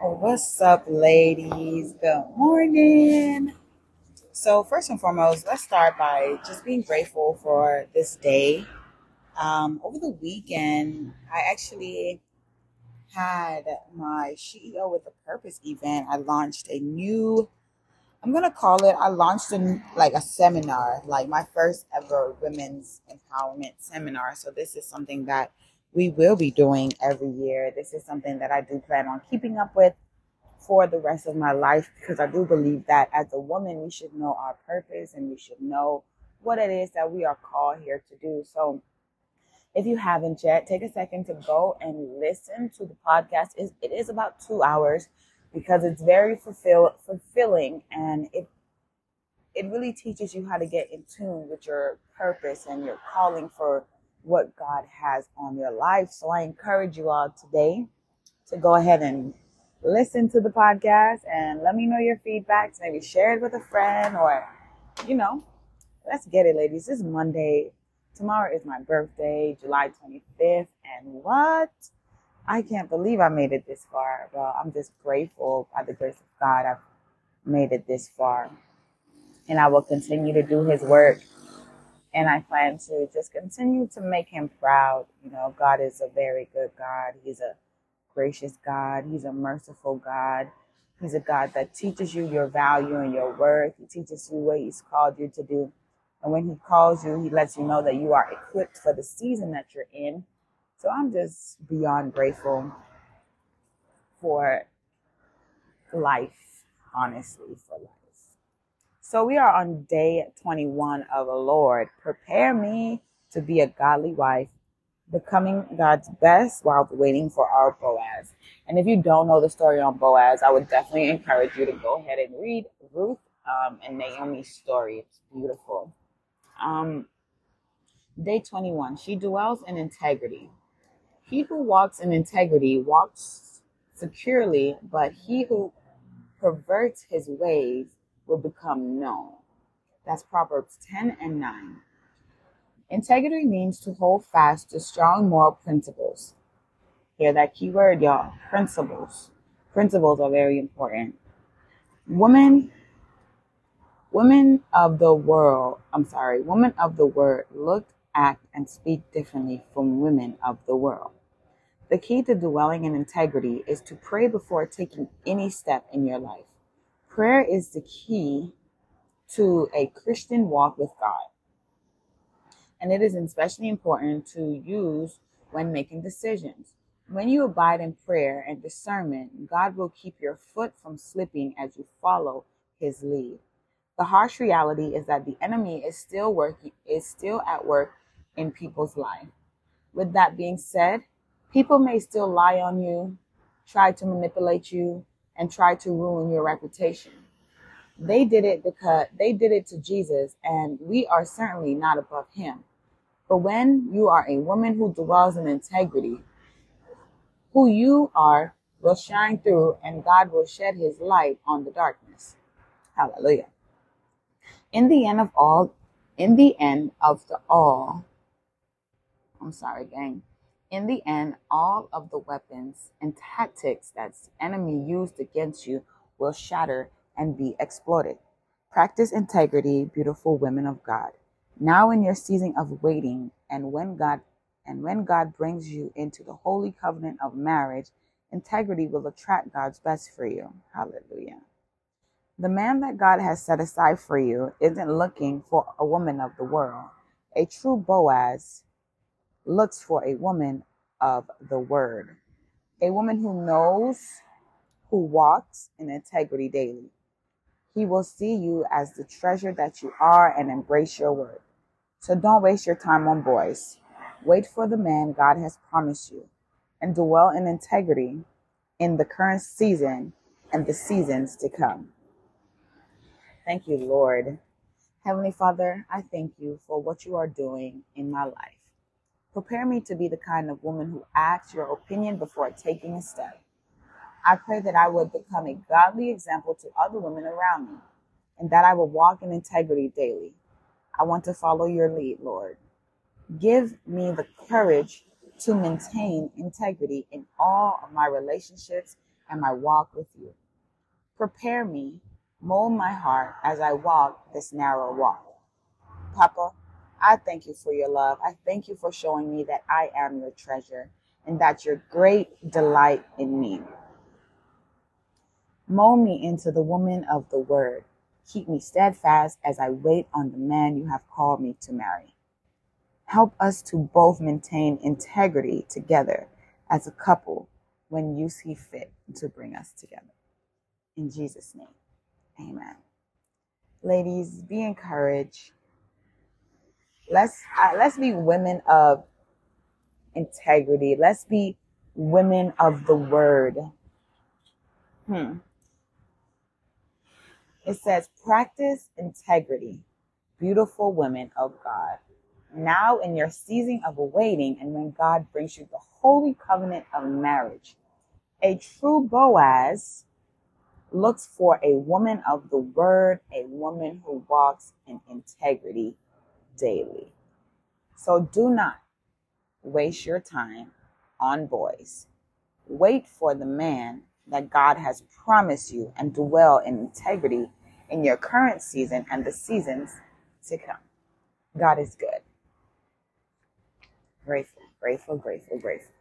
What's up, ladies? Good morning. So, first and foremost, let's start by just being grateful for this day. Um, over the weekend, I actually had my CEO with a Purpose event. I launched a new, I'm gonna call it, I launched a, like a seminar, like my first ever women's empowerment seminar. So, this is something that we will be doing every year. This is something that I do plan on keeping up with for the rest of my life because I do believe that as a woman, we should know our purpose and we should know what it is that we are called here to do. So, if you haven't yet, take a second to go and listen to the podcast. It is about two hours because it's very fulfill, fulfilling and it it really teaches you how to get in tune with your purpose and your calling for what God has on your life. So I encourage you all today to go ahead and listen to the podcast and let me know your feedbacks. Maybe share it with a friend or, you know, let's get it, ladies. This is Monday. Tomorrow is my birthday, July 25th. And what? I can't believe I made it this far. Well, I'm just grateful by the grace of God I've made it this far. And I will continue to do his work and I plan to just continue to make him proud. You know, God is a very good God. He's a gracious God. He's a merciful God. He's a God that teaches you your value and your worth. He teaches you what He's called you to do. And when He calls you, He lets you know that you are equipped for the season that you're in. So I'm just beyond grateful for life, honestly, for life. So we are on day 21 of the Lord. Prepare me to be a godly wife, becoming God's best while waiting for our Boaz. And if you don't know the story on Boaz, I would definitely encourage you to go ahead and read Ruth um, and Naomi's story. It's beautiful. Um, day 21. She dwells in integrity. He who walks in integrity walks securely, but he who perverts his ways will become known. That's Proverbs 10 and 9. Integrity means to hold fast to strong moral principles. Hear that key word, y'all. Principles. Principles are very important. Women, women of the world, I'm sorry, women of the word look, act, and speak differently from women of the world. The key to dwelling in integrity is to pray before taking any step in your life. Prayer is the key to a Christian walk with God. And it is especially important to use when making decisions. When you abide in prayer and discernment, God will keep your foot from slipping as you follow his lead. The harsh reality is that the enemy is still working is still at work in people's life. With that being said, people may still lie on you, try to manipulate you, and try to ruin your reputation. They did it because they did it to Jesus, and we are certainly not above him. But when you are a woman who dwells in integrity, who you are will shine through, and God will shed his light on the darkness. Hallelujah. In the end of all, in the end of the all, I'm sorry, gang. In the end, all of the weapons and tactics that the enemy used against you will shatter and be exploded. Practice integrity, beautiful women of God. Now in your season of waiting and when God and when God brings you into the holy covenant of marriage, integrity will attract God's best for you. Hallelujah. The man that God has set aside for you isn't looking for a woman of the world. A true Boaz looks for a woman of the word, a woman who knows, who walks in integrity daily. He will see you as the treasure that you are and embrace your word. So don't waste your time on boys. Wait for the man God has promised you and dwell in integrity in the current season and the seasons to come. Thank you, Lord. Heavenly Father, I thank you for what you are doing in my life. Prepare me to be the kind of woman who asks your opinion before taking a step. I pray that I would become a godly example to other women around me and that I will walk in integrity daily. I want to follow your lead, Lord. Give me the courage to maintain integrity in all of my relationships and my walk with you. Prepare me, mold my heart as I walk this narrow walk. Papa, I thank you for your love. I thank you for showing me that I am your treasure and that your great delight in me. Mold me into the woman of the word. Keep me steadfast as I wait on the man you have called me to marry. Help us to both maintain integrity together as a couple when you see fit to bring us together. In Jesus' name, amen. Ladies, be encouraged. Let's uh, let's be women of integrity. Let's be women of the word. Hmm. It says, practice integrity, beautiful women of God. Now, in your season of awaiting, and when God brings you the holy covenant of marriage, a true Boaz looks for a woman of the word, a woman who walks in integrity daily. So do not waste your time on boys. Wait for the man that God has promised you and dwell in integrity in your current season and the seasons to come. God is good. Grateful, grateful, grateful, grateful.